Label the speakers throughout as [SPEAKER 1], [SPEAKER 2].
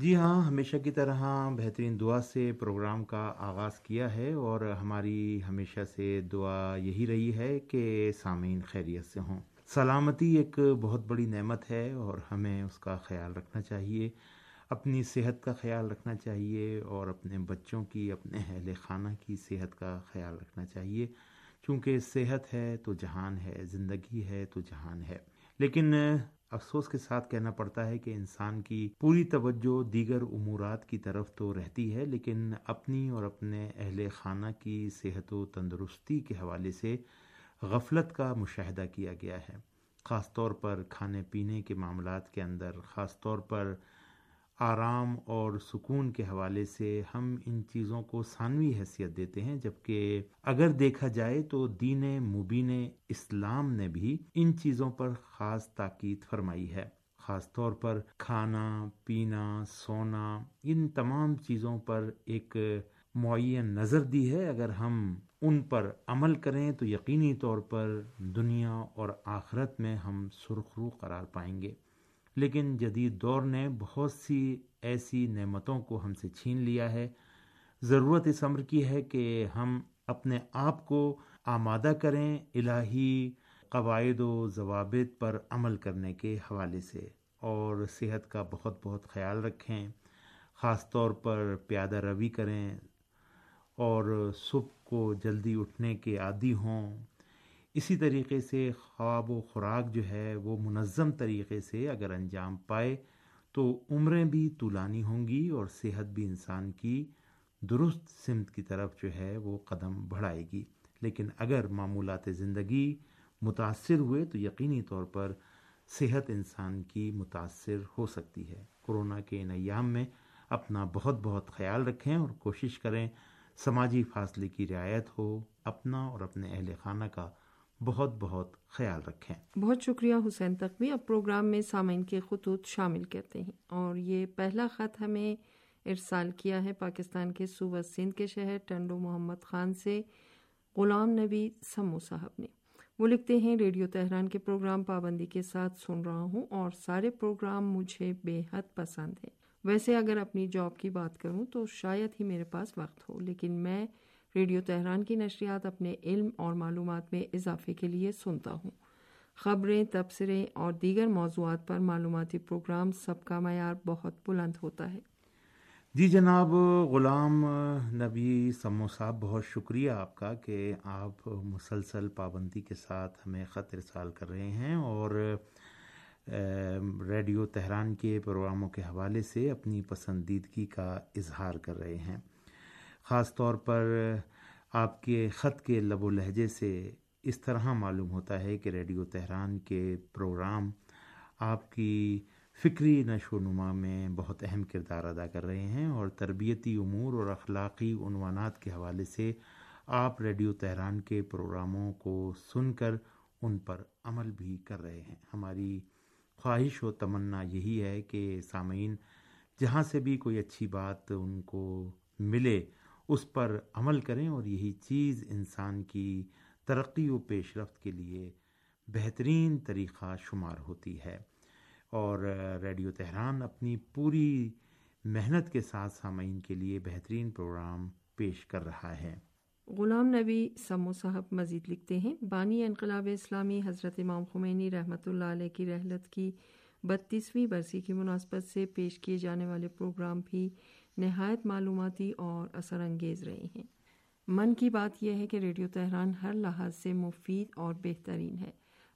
[SPEAKER 1] جی ہاں ہمیشہ کی طرح بہترین دعا سے پروگرام کا آغاز کیا ہے اور ہماری ہمیشہ سے دعا یہی رہی ہے کہ سامعین خیریت سے ہوں۔ سلامتی ایک بہت بڑی نعمت ہے اور ہمیں اس کا خیال رکھنا چاہیے، اپنی صحت کا خیال رکھنا چاہیے اور اپنے بچوں کی، اپنے اہل خانہ کی صحت کا خیال رکھنا چاہیے۔ چونکہ صحت ہے تو جہان ہے، زندگی ہے تو جہان ہے۔ لیکن افسوس کے ساتھ کہنا پڑتا ہے کہ انسان کی پوری توجہ دیگر امورات کی طرف تو رہتی ہے، لیکن اپنی اور اپنے اہل خانہ کی صحت و تندرستی کے حوالے سے غفلت کا مشاہدہ کیا گیا ہے۔ خاص طور پر کھانے پینے کے معاملات کے اندر، خاص طور پر آرام اور سکون کے حوالے سے ہم ان چیزوں کو ثانوی حیثیت دیتے ہیں، جبکہ اگر دیکھا جائے تو دین مبین اسلام نے بھی ان چیزوں پر خاص تاکید فرمائی ہے۔ خاص طور پر کھانا، پینا، سونا، ان تمام چیزوں پر ایک معین نظر دی ہے۔ اگر ہم ان پر عمل کریں تو یقینی طور پر دنیا اور آخرت میں ہم سرخرو قرار پائیں گے۔ لیکن جدید دور نے بہت سی ایسی نعمتوں کو ہم سے چھین لیا ہے۔ ضرورت اس عمر کی ہے کہ ہم اپنے آپ کو آمادہ کریں الہی قواعد و ضوابط پر عمل کرنے کے حوالے سے اور صحت کا بہت بہت خیال رکھیں۔ خاص طور پر پیادہ روی کریں اور صبح کو جلدی اٹھنے کے عادی ہوں۔ اسی طریقے سے خواب و خوراک جو ہے وہ منظم طریقے سے اگر انجام پائے تو عمریں بھی طولانی ہوں گی اور صحت بھی انسان کی درست سمت کی طرف جو ہے وہ قدم بڑھائے گی۔ لیکن اگر معمولات زندگی متاثر ہوئے تو یقینی طور پر صحت انسان کی متاثر ہو سکتی ہے۔ کرونا کے ان ایام میں اپنا بہت بہت خیال رکھیں اور کوشش کریں سماجی فاصلے کی رعایت ہو، اپنا اور اپنے اہل خانہ کا بہت بہت خیال رکھیں۔
[SPEAKER 2] بہت شکریہ حسین تقوی، اب پروگرام میں سامعین کے خطوط شامل کرتے ہیں۔ اور یہ پہلا خط ہمیں ارسال کیا ہے پاکستان کے صوبہ سندھ کے شہر ٹنڈو محمد خان سے غلام نبی سمو صاحب نے۔ وہ لکھتے ہیں، ریڈیو تہران کے پروگرام پابندی کے ساتھ سن رہا ہوں اور سارے پروگرام مجھے بے حد پسند ہیں۔ ویسے اگر اپنی جاب کی بات کروں تو شاید ہی میرے پاس وقت ہو، لیکن میں ریڈیو تہران کی نشریات اپنے علم اور معلومات میں اضافے کے لیے سنتا ہوں۔ خبریں، تبصرے اور دیگر موضوعات پر معلوماتی پروگرام سب کا معیار بہت بلند ہوتا ہے۔
[SPEAKER 1] جی جناب، غلام نبی سمو صاحب، بہت شکریہ آپ کا کہ آپ مسلسل پابندی کے ساتھ ہمیں خط ارسال کر رہے ہیں اور ریڈیو تہران کے پروگراموں کے حوالے سے اپنی پسندیدگی کا اظہار کر رہے ہیں۔ خاص طور پر آپ کے خط کے لب و لہجے سے اس طرح معلوم ہوتا ہے کہ ریڈیو تہران کے پروگرام آپ کی فکری نشو و نما میں بہت اہم کردار ادا کر رہے ہیں اور تربیتی امور اور اخلاقی عنوانات کے حوالے سے آپ ریڈیو تہران کے پروگراموں کو سن کر ان پر عمل بھی کر رہے ہیں۔ ہماری خواہش و تمنا یہی ہے کہ سامعین، جہاں سے بھی کوئی اچھی بات ان کو ملے اس پر عمل کریں اور یہی چیز انسان کی ترقی و پیش رفت کے لیے بہترین طریقہ شمار ہوتی ہے۔ اور ریڈیو تہران اپنی پوری محنت کے ساتھ سامعین کے لیے بہترین پروگرام پیش کر رہا ہے۔
[SPEAKER 2] غلام نبی سمو صاحب مزید لکھتے ہیں، بانی انقلاب اسلامی حضرت امام خمینی رحمۃ اللہ علیہ کی رحلت کی بتیسویں برسی کی مناسبت سے پیش کیے جانے والے پروگرام بھی نہایت معلوماتی اور اثر انگیز رہے ہیں۔ من کی بات یہ ہے کہ ریڈیو تہران ہر لحاظ سے مفید اور بہترین ہے۔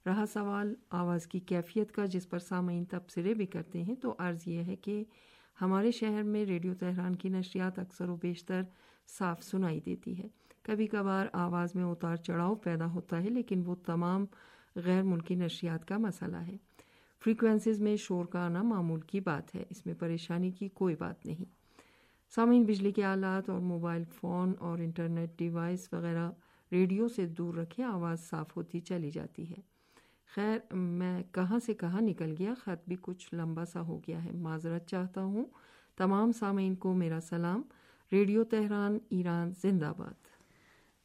[SPEAKER 2] رہا سوال آواز کی کیفیت کا، جس پر سامعین تبصرے بھی کرتے ہیں، تو عرض یہ ہے کہ ہمارے شہر میں ریڈیو تہران کی نشریات اکثر و بیشتر صاف سنائی دیتی ہے۔ کبھی کبھار آواز میں اتار چڑھاؤ پیدا ہوتا ہے، لیکن وہ تمام غیر ملکی نشریات کا مسئلہ ہے۔ فریکوینسیز میں شور کا آنا معمول کی بات ہے، اس میں پریشانی کی کوئی بات نہیں۔ سامعین، بجلی کے آلات اور موبائل فون اور انٹرنیٹ ڈیوائس وغیرہ ریڈیو سے دور رکھے آواز صاف ہوتی چلی جاتی ہے۔ خیر، میں کہاں سے کہاں نکل گیا، خط بھی کچھ لمبا سا ہو گیا ہے۔ معذرت چاہتا ہوں۔ تمام سامعین کو میرا سلام۔ ریڈیو تہران، ایران، زندہ باد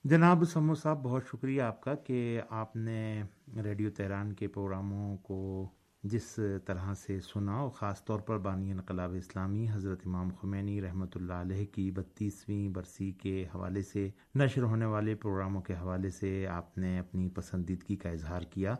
[SPEAKER 1] جناب سمو صاحب، بہت شکریہ آپ کا کہ آپ نے ریڈیو تہران کے پروگراموں کو جس طرح سے سنا اور خاص طور پر بانی انقلاب اسلامی، حضرت امام خمینی رحمۃ اللہ علیہ کی بتیسویں برسی کے حوالے سے نشر ہونے والے پروگراموں کے حوالے سے آپ نے اپنی پسندیدگی کا اظہار کیا۔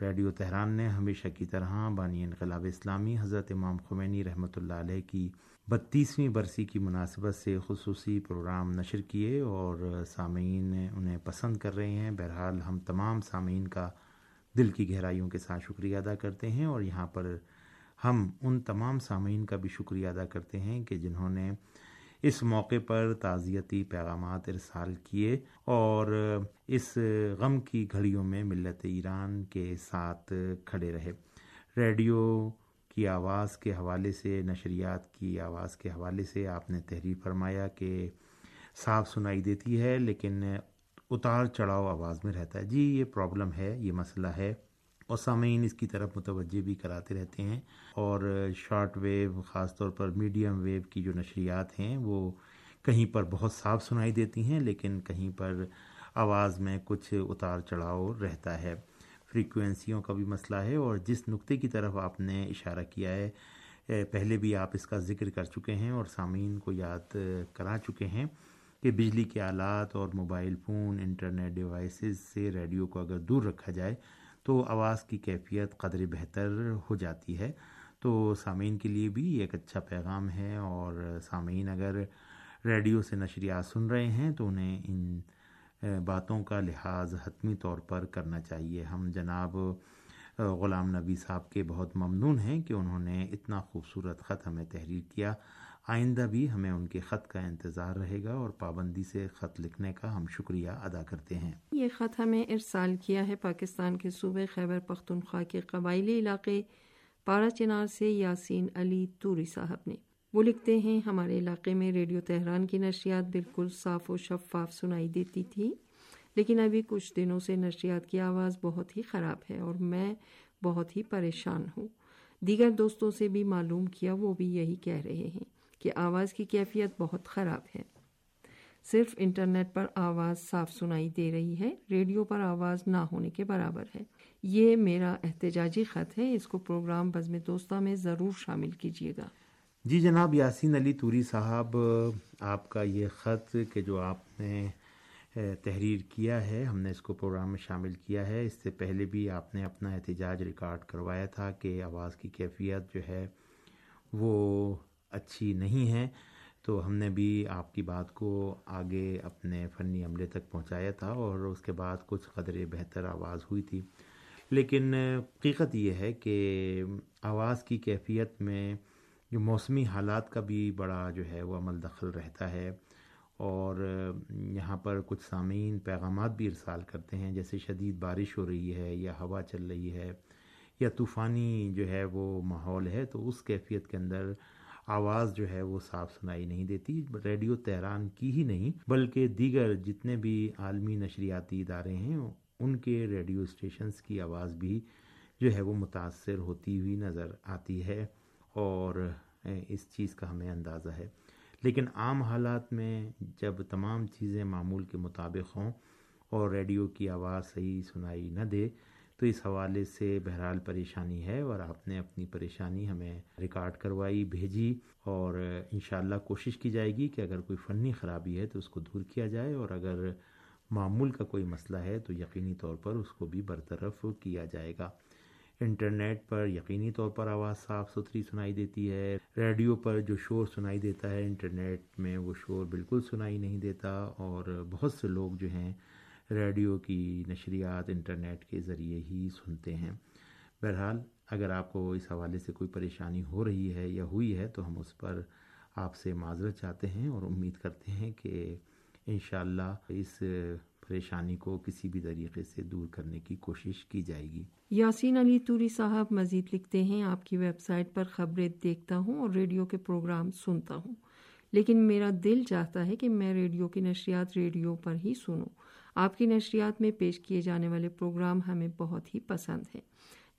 [SPEAKER 1] ریڈیو تہران نے ہمیشہ کی طرح بانی انقلاب اسلامی، حضرت امام خمینی رحمۃ اللہ علیہ کی بتیسویں برسی کی مناسبت سے خصوصی پروگرام نشر کیے اور سامعین انہیں پسند کر رہے ہیں۔ بہرحال ہم تمام سامعین کا دل کی گہرائیوں کے ساتھ شکریہ ادا کرتے ہیں اور یہاں پر ہم ان تمام سامعین کا بھی شکریہ ادا کرتے ہیں کہ جنہوں نے اس موقع پر تعزیتی پیغامات ارسال کیے اور اس غم کی گھڑیوں میں ملت ایران کے ساتھ کھڑے رہے۔ ریڈیو کی آواز کے حوالے سے، نشریات کی آواز کے حوالے سے آپ نے تحریر فرمایا کہ صاف سنائی دیتی ہے، لیکن اتار چڑھاؤ آواز میں رہتا ہے۔ جی یہ پرابلم ہے، یہ مسئلہ ہے۔ اور سامعین اس کی طرف متوجہ بھی کراتے رہتے ہیں۔ اور شارٹ ویو خاص طور پر میڈیم ویو کی جو نشریات ہیں، وہ کہیں پر بہت صاف سنائی دیتی ہیں، لیکن کہیں پر آواز میں کچھ اتار چڑھاؤ رہتا ہے۔ فریکوینسیوں کا بھی مسئلہ ہے۔ اور جس نقطے کی طرف آپ نے اشارہ کیا ہے پہلے بھی آپ اس کا ذکر کر چکے ہیں اور سامعین کو یاد کرا چکے ہیں۔ کہ بجلی کے آلات اور موبائل فون، انٹرنیٹ ڈیوائسز سے ریڈیو کو اگر دور رکھا جائے تو آواز کی کیفیت قدر بہتر ہو جاتی ہے۔ تو سامعین کے لیے بھی ایک اچھا پیغام ہے اور سامعین اگر ریڈیو سے نشریات سن رہے ہیں تو انہیں ان باتوں کا لحاظ حتمی طور پر کرنا چاہیے۔ ہم جناب غلام نبی صاحب کے بہت ممنون ہیں کہ انہوں نے اتنا خوبصورت خط ہمیں تحریر کیا۔ آئندہ بھی ہمیں ان کے خط کا انتظار رہے گا اور پابندی سے خط لکھنے کا ہم شکریہ ادا کرتے ہیں۔
[SPEAKER 2] یہ خط ہمیں ارسال کیا ہے پاکستان کے صوبے خیبر پختونخوا کے قبائلی علاقے پارا چنار سے یاسین علی توری صاحب نے۔ وہ لکھتے ہیں، ہمارے علاقے میں ریڈیو تہران کی نشریات بالکل صاف و شفاف سنائی دیتی تھی، لیکن ابھی کچھ دنوں سے نشریات کی آواز بہت ہی خراب ہے اور میں بہت ہی پریشان ہوں۔ دیگر دوستوں سے بھی معلوم کیا، وہ بھی یہی کہہ رہے ہیں۔ کہ آواز کی کیفیت بہت خراب ہے۔ صرف انٹرنیٹ پر آواز صاف سنائی دے رہی ہے، ریڈیو پر آواز نہ ہونے کے برابر ہے۔ یہ میرا احتجاجی خط ہے، اس کو پروگرام بزم دوستہ میں ضرور شامل کیجیے گا۔
[SPEAKER 1] جی جناب، یاسین علی توری صاحب، آپ کا یہ خط کہ جو آپ نے تحریر کیا ہے، ہم نے اس کو پروگرام میں شامل کیا ہے۔ اس سے پہلے بھی آپ نے اپنا احتجاج ریکارڈ کروایا تھا کہ آواز کی کیفیت جو ہے وہ اچھی نہیں ہے تو ہم نے بھی آپ کی بات کو آگے اپنے فنی عملے تک پہنچایا تھا اور اس کے بعد کچھ قدرے بہتر آواز ہوئی تھی۔ لیکن حقیقت یہ ہے کہ آواز کی کیفیت میں جو موسمی حالات کا بھی بڑا جو ہے وہ عمل دخل رہتا ہے اور یہاں پر کچھ سامعین پیغامات بھی ارسال کرتے ہیں، جیسے شدید بارش ہو رہی ہے یا ہوا چل رہی ہے یا طوفانی جو ہے وہ ماحول ہے، تو اس کیفیت کے اندر آواز جو ہے وہ صاف سنائی نہیں دیتی، ریڈیو تہران کی ہی نہیں، بلکہ دیگر جتنے بھی عالمی نشریاتی ادارے ہیں، ان کے ریڈیو اسٹیشنز کی آواز بھی جو ہے وہ متاثر ہوتی ہوئی نظر آتی ہے اور اس چیز کا ہمیں اندازہ ہے۔ لیکن عام حالات میں جب تمام چیزیں معمول کے مطابق ہوں اور ریڈیو کی آواز صحیح سنائی نہ دے تو اس حوالے سے بہرحال پریشانی ہے اور آپ نے اپنی پریشانی ہمیں ریکارڈ کروائی، بھیجی اور انشاءاللہ کوشش کی جائے گی کہ اگر کوئی فنی خرابی ہے تو اس کو دور کیا جائے اور اگر معمول کا کوئی مسئلہ ہے تو یقینی طور پر اس کو بھی برطرف کیا جائے گا۔ انٹرنیٹ پر یقینی طور پر آواز صاف ستھری سنائی دیتی ہے، ریڈیو پر جو شور سنائی دیتا ہے انٹرنیٹ میں وہ شور بالکل سنائی نہیں دیتا اور بہت سے لوگ جو ہیں ریڈیو کی نشریات انٹرنیٹ کے ذریعے ہی سنتے ہیں۔ بہرحال اگر آپ کو اس حوالے سے کوئی پریشانی ہو رہی ہے یا ہوئی ہے تو ہم اس پر آپ سے معذرت چاہتے ہیں اور امید کرتے ہیں کہ انشاءاللہ اس پریشانی کو کسی بھی طریقے سے دور کرنے کی کوشش کی جائے گی۔
[SPEAKER 2] یاسین علی توری صاحب مزید لکھتے ہیں، آپ کی ویب سائٹ پر خبریں دیکھتا ہوں اور ریڈیو کے پروگرام سنتا ہوں۔ لیکن میرا دل چاہتا ہے کہ میں ریڈیو کی نشریات ریڈیو پر ہی سنوں۔ آپ کی نشریات میں پیش کیے جانے والے پروگرام ہمیں بہت ہی پسند ہے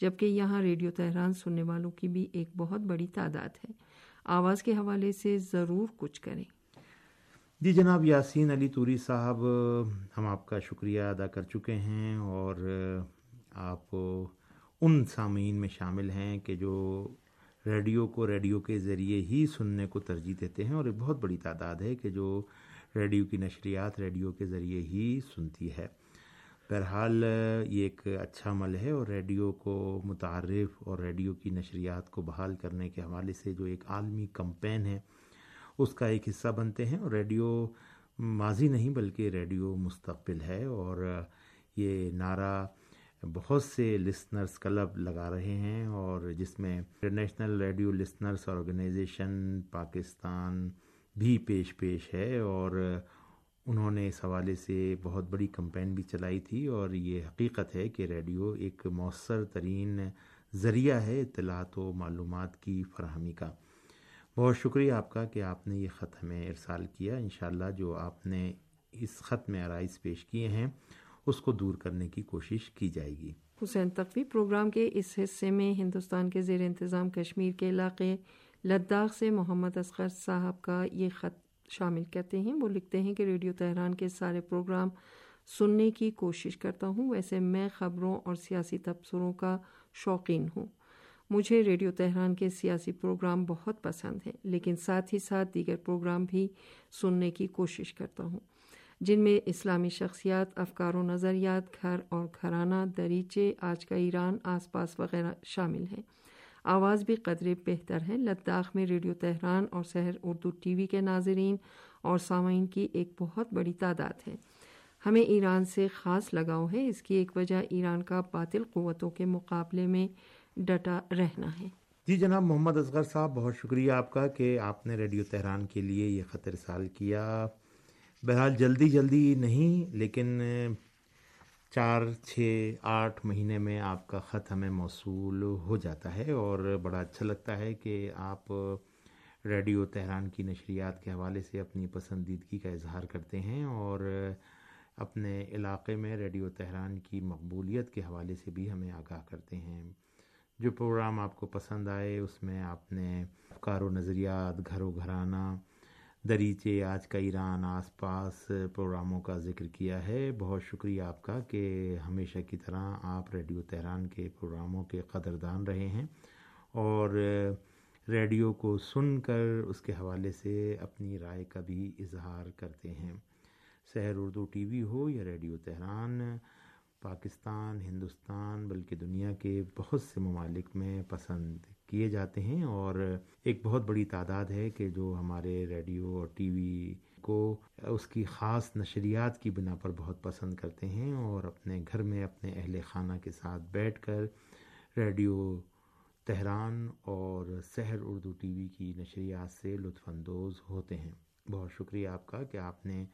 [SPEAKER 2] جبکہ یہاں ریڈیو تہران سننے والوں کی بھی ایک بہت بڑی تعداد ہے۔ آواز کے حوالے سے ضرور کچھ کریں۔
[SPEAKER 1] جی جناب، یاسین علی توری صاحب، ہم آپ کا شکریہ ادا کر چکے ہیں اور آپ ان سامعین میں شامل ہیں کہ جو ریڈیو کو ریڈیو کے ذریعے ہی سننے کو ترجیح دیتے ہیں اور ایک بہت بڑی تعداد ہے کہ جو ریڈیو کی نشریات ریڈیو کے ذریعے ہی سنتی ہے۔ بہرحال، یہ ایک اچھا عمل ہے اور ریڈیو کو متعارف اور ریڈیو کی نشریات کو بحال کرنے کے حوالے سے جو ایک عالمی کمپین ہے، اس کا ایک حصہ بنتے ہیں اور ریڈیو ماضی نہیں بلکہ ریڈیو مستقبل ہے۔ اور یہ نعرہ بہت سے لسنرز کلب لگا رہے ہیں اور جس میں international radio listeners organisation, Pakistan بھی پیش پیش ہے اور انہوں نے اس حوالے سے بہت بڑی کمپین بھی چلائی تھی اور یہ حقیقت ہے کہ ریڈیو ایک مؤثر ترین ذریعہ ہے اطلاعات و معلومات کی فراہمی کا۔ بہت شکریہ آپ کا کہ آپ نے یہ خط ہمیں ارسال کیا۔ انشاءاللہ جو آپ نے اس خط میں آرائز پیش کیے ہیں، اس کو دور کرنے کی کوشش کی جائے گی۔
[SPEAKER 2] حسین تقوی، پروگرام کے اس حصے میں ہندوستان کے زیر انتظام کشمیر کے علاقے لداخ سے محمد اصغر صاحب کا یہ خط شامل کرتے ہیں۔ وہ لکھتے ہیں کہ ریڈیو تہران کے سارے پروگرام سننے کی کوشش کرتا ہوں، ویسے میں خبروں اور سیاسی تبصروں کا شوقین ہوں۔ مجھے ریڈیو تہران کے سیاسی پروگرام بہت پسند ہیں، لیکن ساتھ ہی ساتھ دیگر پروگرام بھی سننے کی کوشش کرتا ہوں، جن میں اسلامی شخصیات، افکار و نظریات، گھر اور گھرانہ، دریچے، آج کا ایران، آس پاس وغیرہ شامل ہیں۔ آواز بھی قدرے بہتر ہے۔ لداخ میں ریڈیو تہران اور سحر اردو ٹی وی کے ناظرین اور سامعین کی ایک بہت بڑی تعداد ہے۔ ہمیں ایران سے خاص لگاؤ ہے۔ اس کی ایک وجہ ایران کا باطل قوتوں کے مقابلے میں ڈٹا رہنا ہے۔
[SPEAKER 1] جی جناب، محمد اصغر صاحب، بہت شکریہ آپ کا کہ آپ نے ریڈیو تہران کے لیے یہ خطر سال کیا۔ بہرحال جلدی جلدی نہیں، لیکن چار، چھ، آٹھ مہینے میں آپ کا خط ہمیں موصول ہو جاتا ہے اور بڑا اچھا لگتا ہے کہ آپ ریڈیو تہران کی نشریات کے حوالے سے اپنی پسندیدگی کا اظہار کرتے ہیں اور اپنے علاقے میں ریڈیو تہران کی مقبولیت کے حوالے سے بھی ہمیں آگاہ کرتے ہیں۔ جو پروگرام آپ کو پسند آئے، اس میں آپ نے افکار و نظریات، گھر و گھرانہ دریچے، آج کا ایران، آس پاس پروگراموں کا ذکر کیا ہے۔ بہت شکریہ آپ کا کہ ہمیشہ کی طرح آپ ریڈیو تہران کے پروگراموں کے قدردان رہے ہیں اور ریڈیو کو سن کر اس کے حوالے سے اپنی رائے کا بھی اظہار کرتے ہیں۔ سحر اردو ٹی وی ہو یا ریڈیو تہران، پاکستان، ہندوستان، بلکہ دنیا کے بہت سے ممالک میں پسند کیے جاتے ہیں اور ایک بہت بڑی تعداد ہے کہ جو ہمارے ریڈیو اور ٹی وی کو اس کی خاص نشریات کی بنا پر بہت پسند کرتے ہیں اور اپنے گھر میں اپنے اہل خانہ کے ساتھ بیٹھ کر ریڈیو تہران اور سحر اردو ٹی وی کی نشریات سے لطف اندوز ہوتے ہیں۔ بہت شکریہ آپ کا کہ آپ نے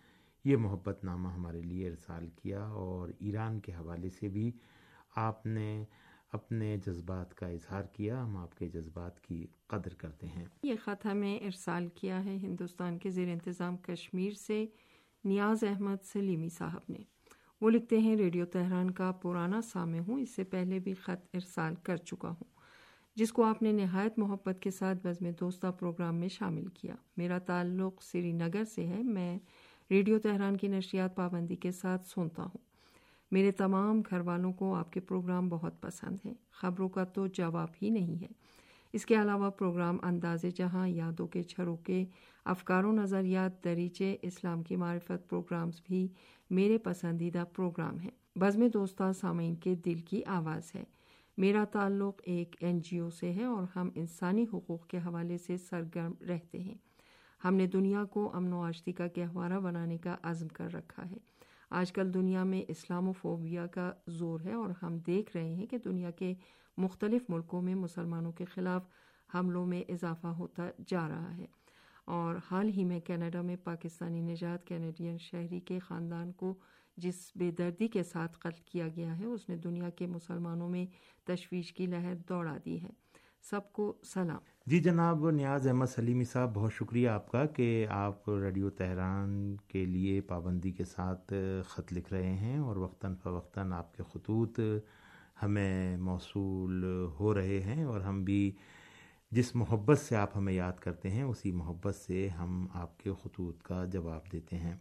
[SPEAKER 1] یہ محبت نامہ ہمارے لیے ارسال کیا اور ایران کے حوالے سے بھی آپ نے اپنے جذبات کا اظہار کیا، ہم آپ کے جذبات کی قدر کرتے ہیں۔
[SPEAKER 2] یہ خط ہمیں ارسال کیا ہے ہندوستان کے زیر انتظام کشمیر سے نیاز احمد سلیمی صاحب نے۔ وہ لکھتے ہیں، ریڈیو تہران کا پرانا سامع ہوں، اس سے پہلے بھی خط ارسال کر چکا ہوں، جس کو آپ نے نہایت محبت کے ساتھ بزم دوستہ پروگرام میں شامل کیا۔ میرا تعلق سری نگر سے ہے، میں ریڈیو تہران کی نشریات پابندی کے ساتھ سنتا ہوں۔ میرے تمام گھر والوں کو آپ کے پروگرام بہت پسند ہیں۔ خبروں کا تو جواب ہی نہیں ہے۔ اس کے علاوہ پروگرام انداز جہاں، یادوں کے چھروکے افکار و نظریات، دریچے اسلام کی معرفت پروگرامز بھی میرے پسندیدہ پروگرام ہیں۔ بزم دوستہ سامعین کے دل کی آواز ہے۔ میرا تعلق ایک این جی او سے ہے اور ہم انسانی حقوق کے حوالے سے سرگرم رہتے ہیں۔ ہم نے دنیا کو امن و آشتی کا گہوارہ بنانے کا عزم کر رکھا ہے۔ آج کل دنیا میں اسلام و فوبیا کا زور ہے اور ہم دیکھ رہے ہیں کہ دنیا کے مختلف ملکوں میں مسلمانوں کے خلاف حملوں میں اضافہ ہوتا جا رہا ہے۔ اور حال ہی میں کینیڈا میں پاکستانی نجات کینیڈین شہری کے خاندان کو جس بے دردی کے ساتھ قتل کیا گیا ہے، اس نے دنیا کے مسلمانوں میں تشویش کی لہر دوڑا دی ہے۔ سب کو
[SPEAKER 1] سلام۔ جی جناب، نیاز احمد سلیمی صاحب، بہت شکریہ آپ کا کہ آپ ریڈیو تہران کے لیے پابندی کے ساتھ خط لکھ رہے ہیں اور وقتاً فوقتاً آپ کے خطوط ہمیں موصول ہو رہے ہیں اور ہم بھی جس محبت سے آپ ہمیں یاد کرتے ہیں، اسی محبت سے ہم آپ کے خطوط کا جواب دیتے ہیں۔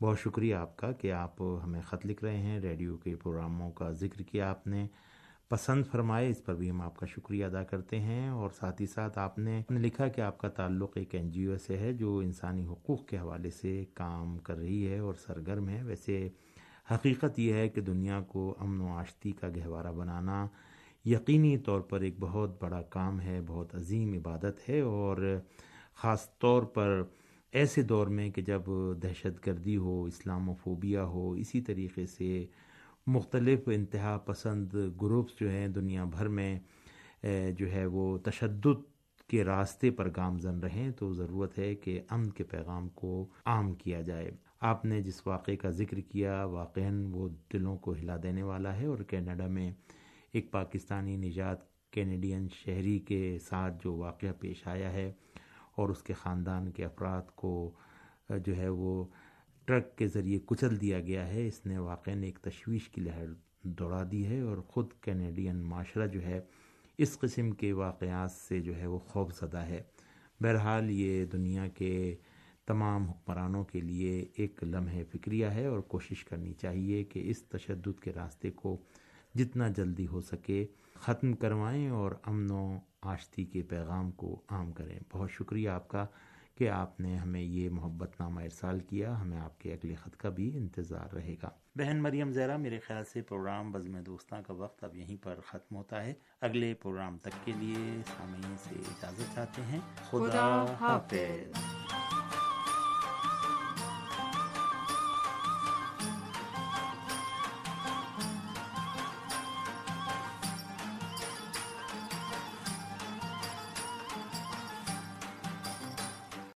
[SPEAKER 1] بہت شکریہ آپ کا کہ آپ ہمیں خط لکھ رہے ہیں، ریڈیو کے پروگراموں کا ذکر کیا آپ نے۔ پسند فرمائے، اس پر بھی ہم آپ کا شکریہ ادا کرتے ہیں۔ اور ساتھ ہی ساتھ آپ نے لکھا کہ آپ کا تعلق ایک این جی او سے ہے جو انسانی حقوق کے حوالے سے کام کر رہی ہے اور سرگرم ہے۔ ویسے حقیقت یہ ہے کہ دنیا کو امن و آشتی کا گہوارہ بنانا یقینی طور پر ایک بہت بڑا کام ہے، بہت عظیم عبادت ہے۔ اور خاص طور پر ایسے دور میں کہ جب دہشت گردی ہو اسلام و فوبیا ہو، اسی طریقے سے مختلف انتہا پسند گروپس جو ہیں دنیا بھر میں جو ہے وہ تشدد کے راستے پر گامزن رہیں تو ضرورت ہے کہ امن کے پیغام کو عام کیا جائے۔ آپ نے جس واقعے کا ذکر کیا واقع وہ دلوں کو ہلا دینے والا ہے اور کینیڈا میں ایک پاکستانی نجات کینیڈین شہری کے ساتھ جو واقعہ پیش آیا ہے اور اس کے خاندان کے افراد کو، جو ہے وہ ٹرک کے ذریعے کچل دیا گیا ہے۔ اس نے واقع نے ایک تشویش کی لہر دوڑا دی ہے اور خود کینیڈین معاشرہ جو ہے، اس قسم کے واقعات سے جو ہے وہ خوف زدہ ہے۔ بہرحال، یہ دنیا کے تمام حکمرانوں کے لیے ایک لمحہ فکریہ ہے اور کوشش کرنی چاہیے کہ اس تشدد کے راستے کو جتنا جلدی ہو سکے ختم کروائیں اور امن و آشتی کے پیغام کو عام کریں۔ بہت شکریہ آپ کا۔ کہ آپ نے ہمیں یہ محبت نامہ ارسال کیا ہمیں آپ کے اگلے خط کا بھی انتظار رہے گا۔ بہن مریم زیرا میرے خیال سے پروگرام بزم دوستاں کا وقت اب یہیں پر ختم ہوتا ہے۔ اگلے پروگرام تک کے لیے سامعین سے اجازت چاہتے ہیں۔ خدا, خدا حافظ۔